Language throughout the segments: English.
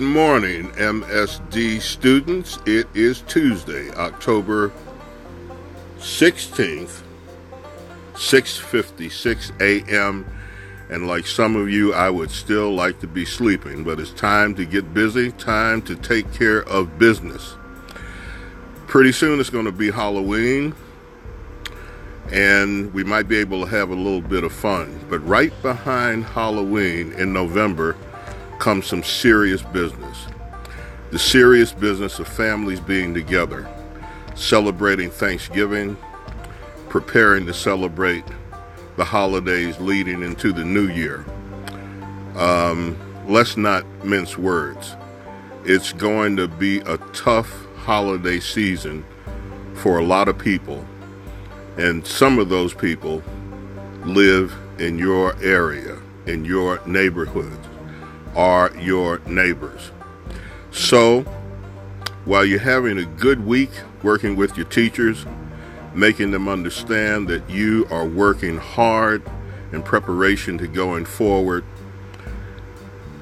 morning, MSD students. It is Tuesday, October 16th, 6:56 a.m. And like some of you, I would still like to be sleeping, but it's time to get busy, time to take care of business. Pretty soon it's going to be Halloween, and we might be able to have a little bit of fun. But right behind Halloween in November comes some serious business. The serious business of families being together, celebrating Thanksgiving, preparing to celebrate the holidays leading into the new year. Um, let's not mince words. It's going to be a tough holiday season for a lot of people, and some of those people live in your area, in your neighborhoods are your neighbors. So, while you're having a good week working with your teachers, making them understand that you are working hard in preparation to going forward,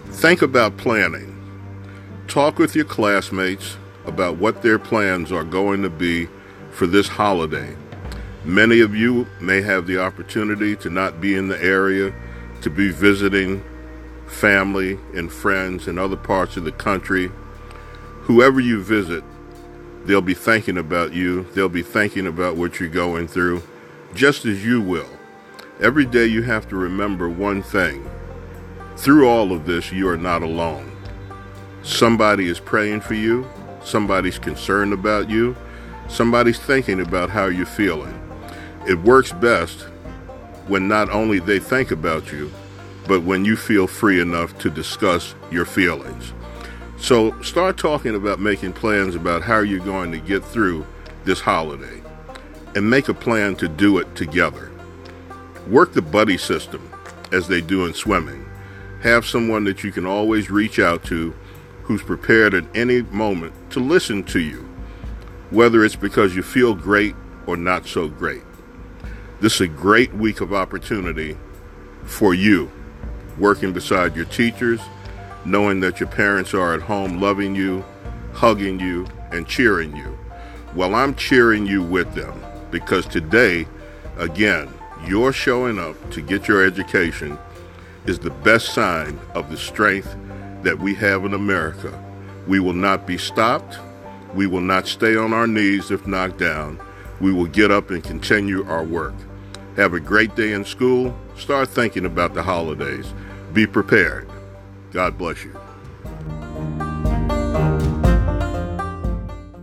think about planning. Talk with your classmates about what their plans are going to be for this holiday. Many of you may have the opportunity to not be in the area, to be visiting family and friends in other parts of the country. Whoever you visit, they'll be thinking about you. They'll be thinking about what you're going through, just as you will. Every day you have to remember one thing. Through all of this, you are not alone. Somebody is praying for you. Somebody's concerned about you. Somebody's thinking about how you're feeling. It works best when not only they think about you, but when you feel free enough to discuss your feelings. So start talking about making plans about how you're going to get through this holiday and make a plan to do it together. Work the buddy system as they do in swimming. Have someone that you can always reach out to who's prepared at any moment to listen to you, whether it's because you feel great or not so great. This is a great week of opportunity for you working beside your teachers, knowing that your parents are at home loving you, hugging you, and cheering you. Well, I'm cheering you with them because today, again, your showing up to get your education is the best sign of the strength that we have in America. We will not be stopped. We will not stay on our knees if knocked down. We will get up and continue our work. Have a great day in school. Start thinking about the holidays. Be prepared. God bless you.